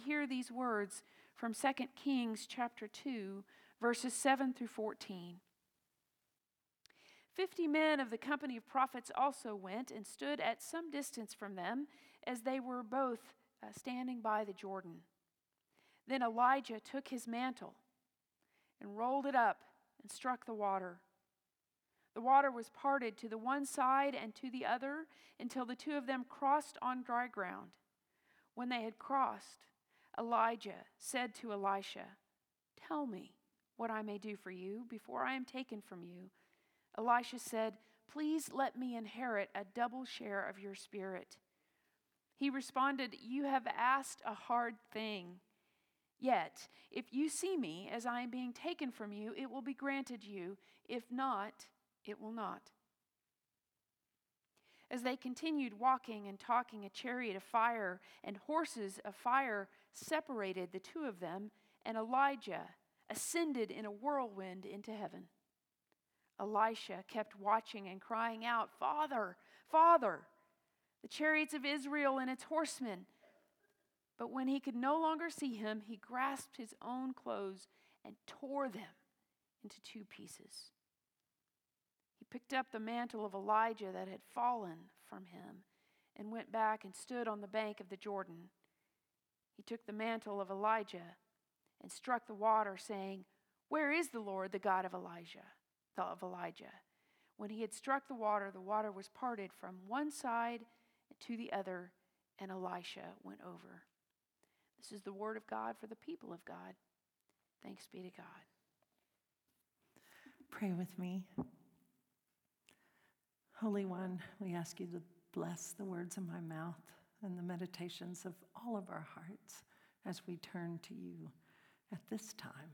hear these words from 2 Kings chapter 2, verses 7 through 14. Fifty men of the company of prophets also went and stood at some distance from them, as they were both uh, standing by the Jordan. Then Elijah took his mantle and rolled it up and struck the water. The water was parted to the one side and to the other until the two of them crossed on dry ground. When they had crossed, Elijah said to Elisha, Tell me what I may do for you before I am taken from you. Elisha said, Please let me inherit a double share of your spirit. He responded, You have asked a hard thing. Yet, if you see me as I am being taken from you, it will be granted you. If not, it will not. As they continued walking and talking, a chariot of fire and horses of fire separated the two of them, and Elijah ascended in a whirlwind into heaven. Elisha kept watching and crying out, Father, Father, the chariots of Israel and its horsemen. But when he could no longer see him, he grasped his own clothes and tore them into two pieces He picked up the mantle of Elijah that had fallen from him and went back and stood on the bank of the Jordan. He took the mantle of Elijah and struck the water, saying, Where is the Lord, the God of Elijah? Of Elijah. When he had struck the water, the water was parted from one side to the other, and Elisha went over. This is the word of God for the people of God. Thanks be to God. Pray with me. Holy One, we ask you to bless the words of my mouth and the meditations of all of our hearts as we turn to you at this time.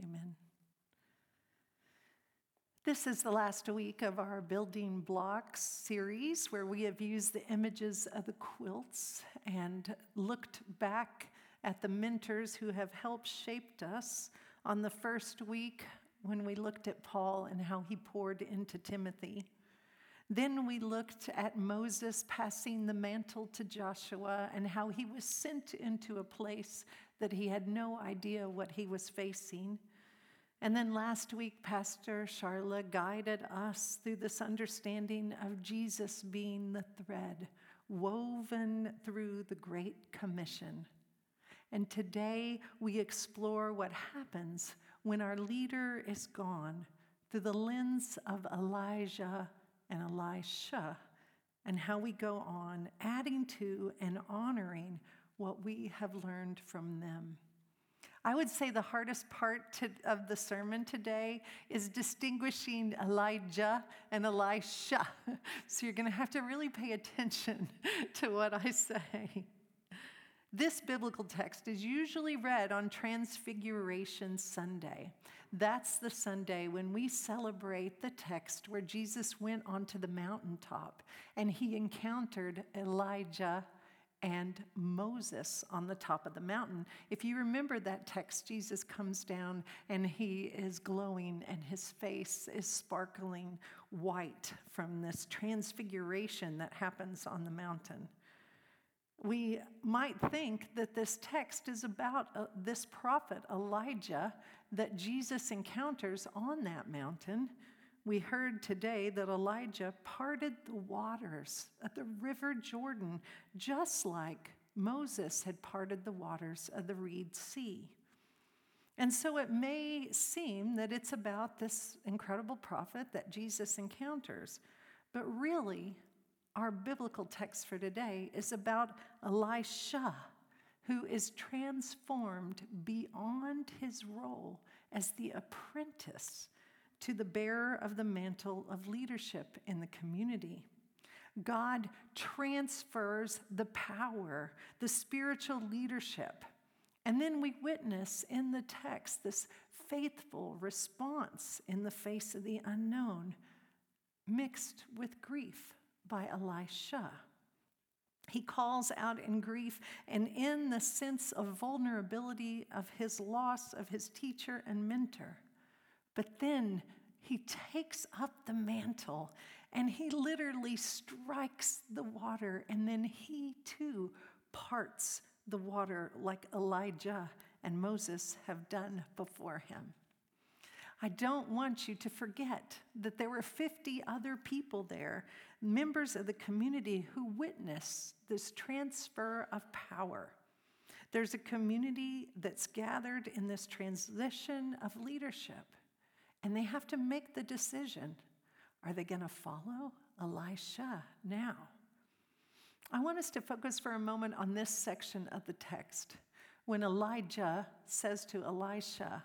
Amen. This is the last week of our Building Blocks series where we have used the images of the quilts and looked back at the mentors who have helped shaped us on the first week when we looked at Paul and how he poured into Timothy. Then we looked at Moses passing the mantle to Joshua and how he was sent into a place that he had no idea what he was facing. And then last week, Pastor Charla guided us through this understanding of Jesus being the thread woven through the Great Commission. And today we explore what happens when our leader is gone through the lens of Elijah and Elisha, and how we go on adding to and honoring what we have learned from them. I would say the hardest part to, of the sermon today is distinguishing Elijah and Elisha. So you're going to have to really pay attention to what I say. This biblical text is usually read on Transfiguration Sunday. That's the Sunday when we celebrate the text where Jesus went onto the mountaintop and he encountered Elijah and Moses on the top of the mountain. If you remember that text, Jesus comes down and he is glowing and his face is sparkling white from this transfiguration that happens on the mountain we might think that this text is about uh, this prophet Elijah that Jesus encounters on that mountain. We heard today that Elijah parted the waters at the river Jordan, just like Moses had parted the waters of the Reed Sea. And so it may seem that it's about this incredible prophet that Jesus encounters, but really, our biblical text for today is about Elisha, who is transformed beyond his role as the apprentice to the bearer of the mantle of leadership in the community. God transfers the power, the spiritual leadership. And then we witness in the text this faithful response in the face of the unknown, mixed with grief by Elisha. He calls out in grief and in the sense of vulnerability of his loss of his teacher and mentor. But then he takes up the mantle and he literally strikes the water, and then he too parts the water like Elijah and Moses have done before him. I don't want you to forget that there were 50 other people there, members of the community, who witness this transfer of power. There's a community that's gathered in this transition of leadership, and they have to make the decision are they going to follow Elisha now? I want us to focus for a moment on this section of the text when Elijah says to Elisha,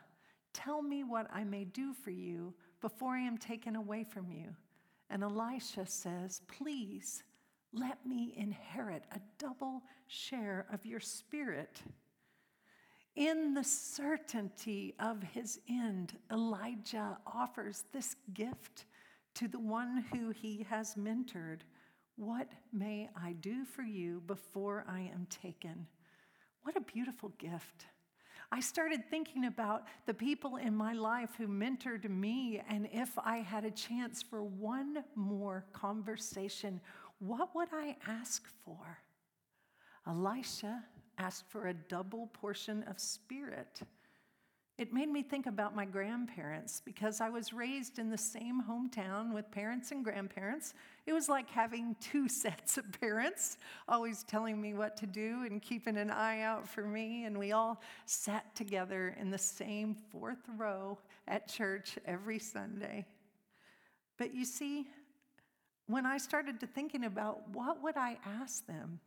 Tell me what I may do for you before I am taken away from you. And Elisha says, Please let me inherit a double share of your spirit. In the certainty of his end, Elijah offers this gift to the one who he has mentored What may I do for you before I am taken? What a beautiful gift. I started thinking about the people in my life who mentored me, and if I had a chance for one more conversation, what would I ask for? Elisha asked for a double portion of spirit. It made me think about my grandparents because I was raised in the same hometown with parents and grandparents. It was like having two sets of parents, always telling me what to do and keeping an eye out for me. And we all sat together in the same fourth row at church every Sunday. But you see, when I started to thinking about what would I ask them,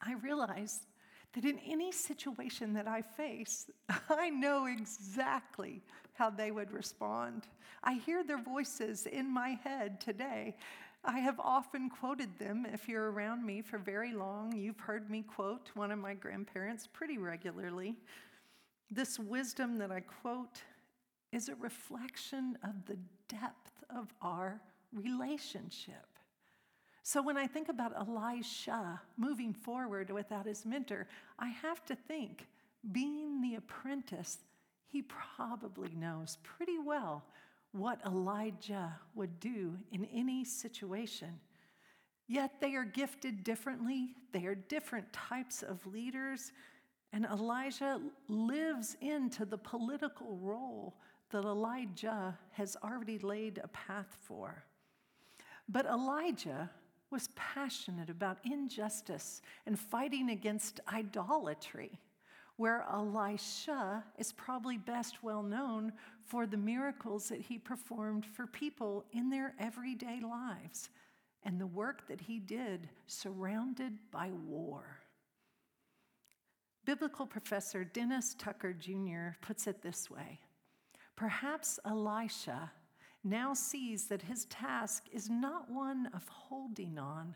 I realized that in any situation that I face, I know exactly how they would respond. I hear their voices in my head today. I have often quoted them. If you're around me for very long, you've heard me quote one of my grandparents pretty regularly. This wisdom that I quote is a reflection of the depth of our relationship. So when I think about Elisha moving forward without his mentor, I have to think, being the apprentice, he probably knows pretty well what Elijah would do in any situation. Yet they are gifted differently, they are different types of leaders, and Elijah lives into the political role that Elijah has already laid a path for. But Elijah was passionate about injustice and fighting against idolatry, where Elisha is probably best well known for the miracles that he performed for people in their everyday lives and the work that he did surrounded by war. Biblical professor Dennis Tucker Jr. puts it this way Perhaps Elisha now sees that his task is not one of holding on,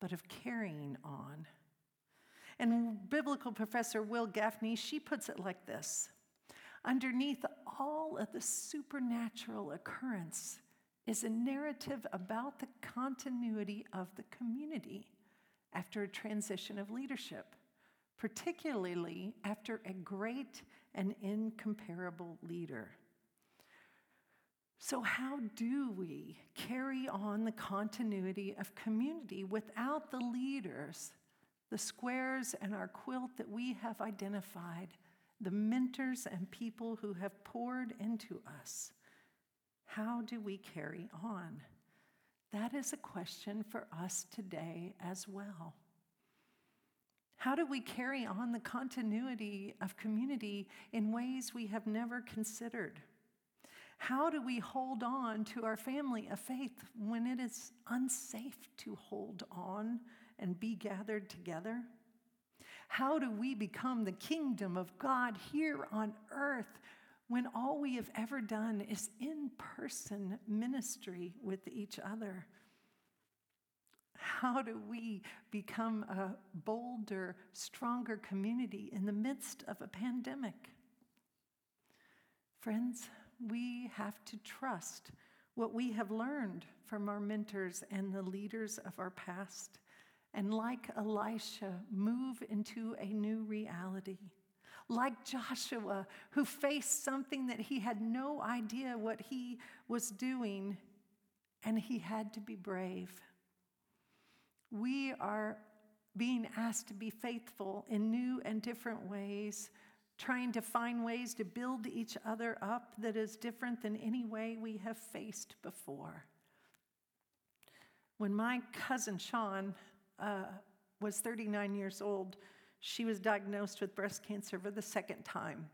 but of carrying on. And biblical professor Wil Gafney, she puts it like this Underneath all of the supernatural occurrence is a narrative about the continuity of the community after a transition of leadership, particularly after a great and incomparable leader. So, how do we carry on the continuity of community without the leaders, the squares and our quilt that we have identified, the mentors and people who have poured into us? How do we carry on? That is a question for us today as well. How do we carry on the continuity of community in ways we have never considered? How do we hold on to our family of faith when it is unsafe to hold on and be gathered together? How do we become the kingdom of God here on earth when all we have ever done is in person ministry with each other? How do we become a bolder, stronger community in the midst of a pandemic? Friends, we have to trust what we have learned from our mentors and the leaders of our past. And like Elisha, move into a new reality. Like Joshua, who faced something that he had no idea what he was doing, and he had to be brave. We are being asked to be faithful in new and different ways, trying to find ways to build each other up that is different than any way we have faced before. When my cousin Sean uh, was 39 years old, she was diagnosed with breast cancer for the second time.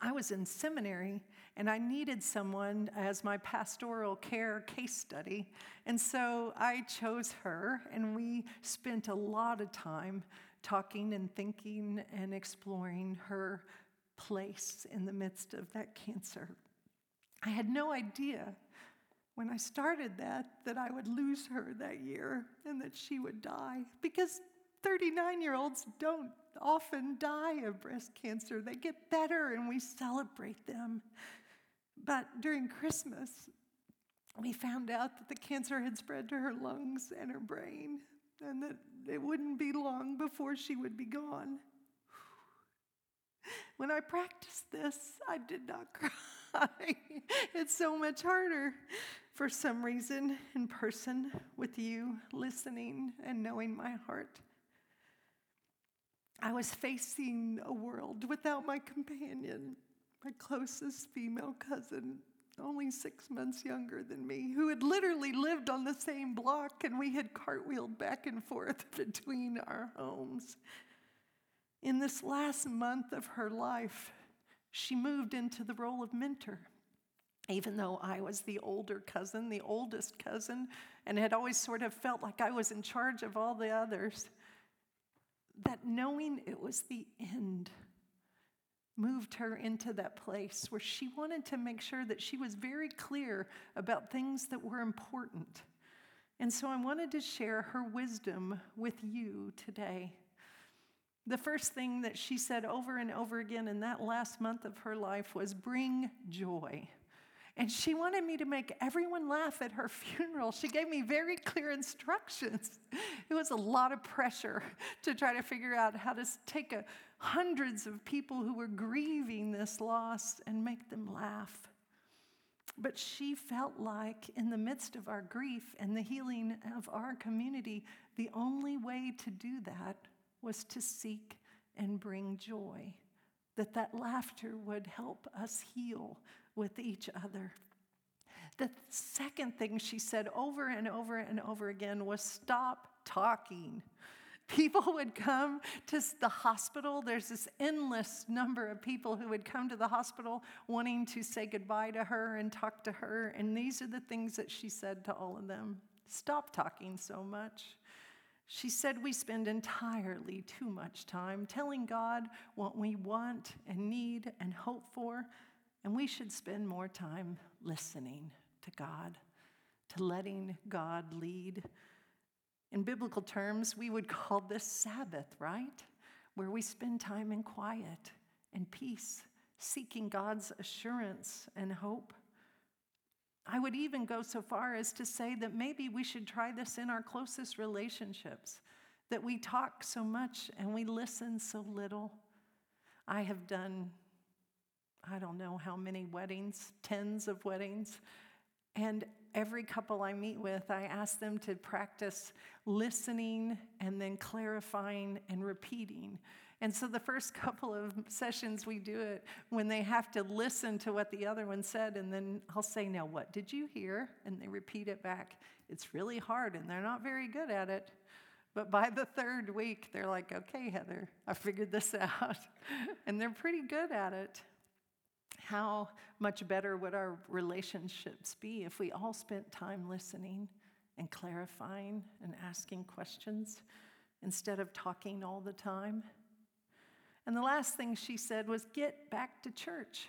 I was in seminary and I needed someone as my pastoral care case study. And so I chose her, and we spent a lot of time talking and thinking and exploring her place in the midst of that cancer. I had no idea when I started that that I would lose her that year and that she would die because 39 year olds don't often die of breast cancer. They get better and we celebrate them. But during Christmas, we found out that the cancer had spread to her lungs and her brain, and that it wouldn't be long before she would be gone. When I practiced this, I did not cry. it's so much harder for some reason in person with you listening and knowing my heart. I was facing a world without my companion, my closest female cousin, only six months younger than me, who had literally lived on the same block and we had cartwheeled back and forth between our homes. In this last month of her life, she moved into the role of mentor. Even though I was the older cousin, the oldest cousin, and had always sort of felt like I was in charge of all the others, that knowing it was the end moved her into that place where she wanted to make sure that she was very clear about things that were important. And so I wanted to share her wisdom with you today. The first thing that she said over and over again in that last month of her life was bring joy. And she wanted me to make everyone laugh at her funeral. She gave me very clear instructions. It was a lot of pressure to try to figure out how to take a, hundreds of people who were grieving this loss and make them laugh. But she felt like, in the midst of our grief and the healing of our community, the only way to do that was to seek and bring joy. That that laughter would help us heal with each other. The second thing she said over and over and over again was stop talking. People would come to the hospital. There's this endless number of people who would come to the hospital wanting to say goodbye to her and talk to her. And these are the things that she said to all of them Stop talking so much. She said we spend entirely too much time telling God what we want and need and hope for, and we should spend more time listening to God, to letting God lead. In biblical terms, we would call this Sabbath, right? Where we spend time in quiet and peace, seeking God's assurance and hope. I would even go so far as to say that maybe we should try this in our closest relationships, that we talk so much and we listen so little. I have done I don't know how many weddings, tens of weddings. And every couple I meet with, I ask them to practice listening and then clarifying and repeating. And so the first couple of sessions we do it when they have to listen to what the other one said, and then I'll say, Now, what did you hear? And they repeat it back. It's really hard, and they're not very good at it. But by the third week, they're like, Okay, Heather, I figured this out. and they're pretty good at it how much better would our relationships be if we all spent time listening and clarifying and asking questions instead of talking all the time? And the last thing she said was, get back to church,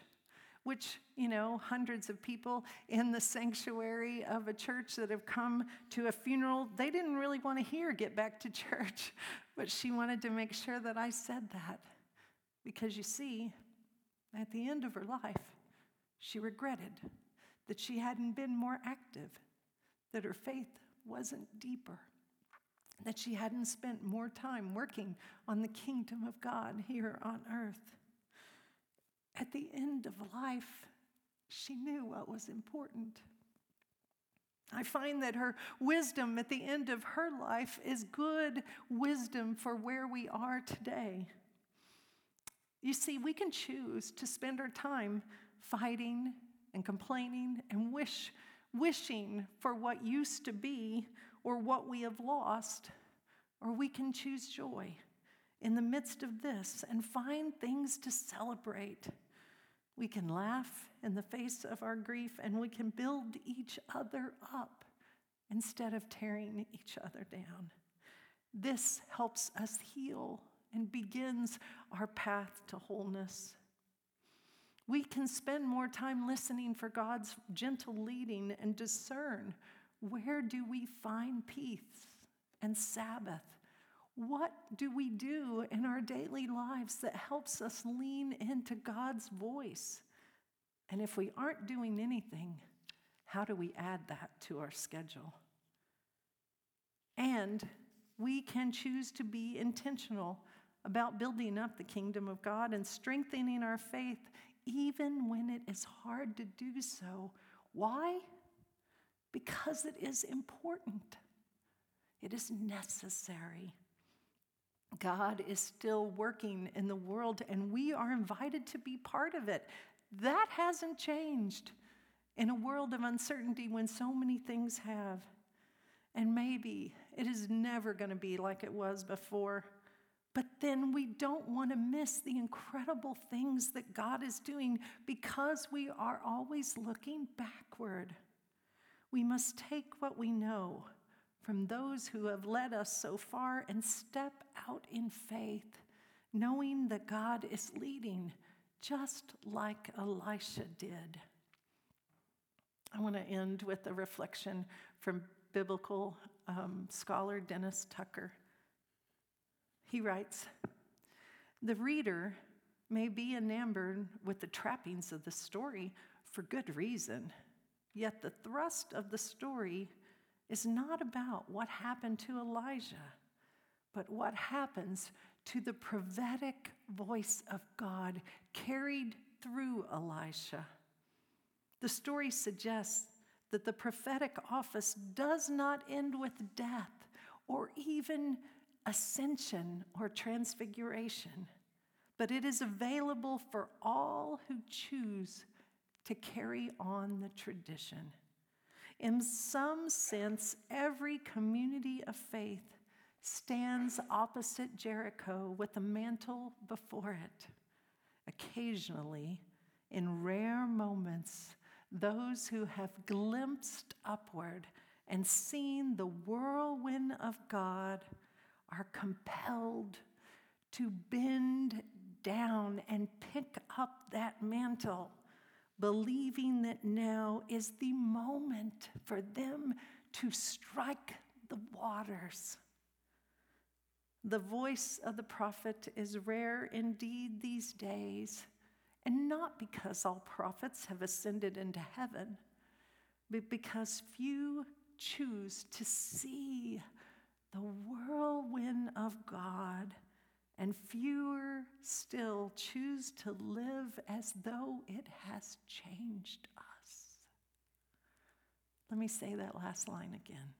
which, you know, hundreds of people in the sanctuary of a church that have come to a funeral, they didn't really want to hear get back to church, but she wanted to make sure that I said that. Because you see, at the end of her life, she regretted that she hadn't been more active, that her faith wasn't deeper, that she hadn't spent more time working on the kingdom of God here on earth. At the end of life, she knew what was important. I find that her wisdom at the end of her life is good wisdom for where we are today. You see, we can choose to spend our time fighting and complaining and wish, wishing for what used to be or what we have lost, or we can choose joy in the midst of this and find things to celebrate. We can laugh in the face of our grief and we can build each other up instead of tearing each other down. This helps us heal and begins our path to wholeness. We can spend more time listening for God's gentle leading and discern where do we find peace and Sabbath what do we do in our daily lives that helps us lean into God's voice? And if we aren't doing anything, how do we add that to our schedule? And we can choose to be intentional about building up the kingdom of God and strengthening our faith even when it is hard to do so. Why? Because it is important, it is necessary. God is still working in the world, and we are invited to be part of it. That hasn't changed in a world of uncertainty when so many things have. And maybe it is never going to be like it was before. But then we don't want to miss the incredible things that God is doing because we are always looking backward. We must take what we know from those who have led us so far and step out in faith, knowing that God is leading just like Elisha did. I want to end with a reflection from biblical um, scholar Dennis Tucker. He writes The reader may be enamored with the trappings of the story for good reason, yet the thrust of the story is not about what happened to Elijah, but what happens to the prophetic voice of God carried through Elisha. The story suggests that the prophetic office does not end with death or even ascension or transfiguration, but it is available for all who choose to carry on the tradition. In some sense, every community of faith stands opposite Jericho with a mantle before it. Occasionally, in rare moments, those who have glimpsed upward and seen the whirlwind of God are compelled to bend down and pick up that mantle believing that now is the moment for them to strike the waters. The voice of the prophet is rare indeed these days, and not because all prophets have ascended into heaven, but because few choose to see the whirlwind of God and fewer still choose to live as though it has changed us. Let me say that last line again.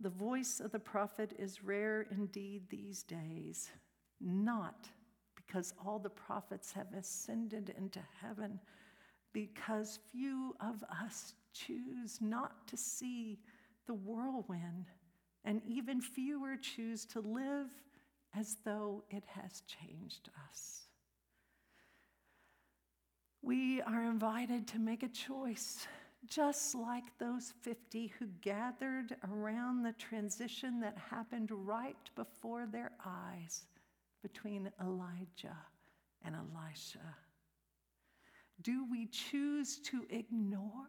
The voice of the prophet is rare indeed these days, not because all the prophets have ascended into heaven, because few of us choose not to see the whirlwind, and even fewer choose to live as though it has changed us. We are invited to make a choice, just like those 50 who gathered around the transition that happened right before their eyes between Elijah and Elisha. Do we choose to ignore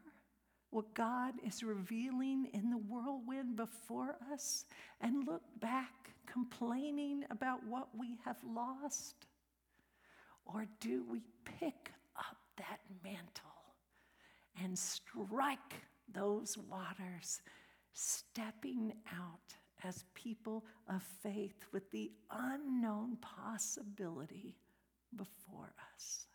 what God is revealing in the whirlwind before us and look back complaining about what we have lost? Or do we pick up that mantle and strike those waters, stepping out as people of faith with the unknown possibility before us?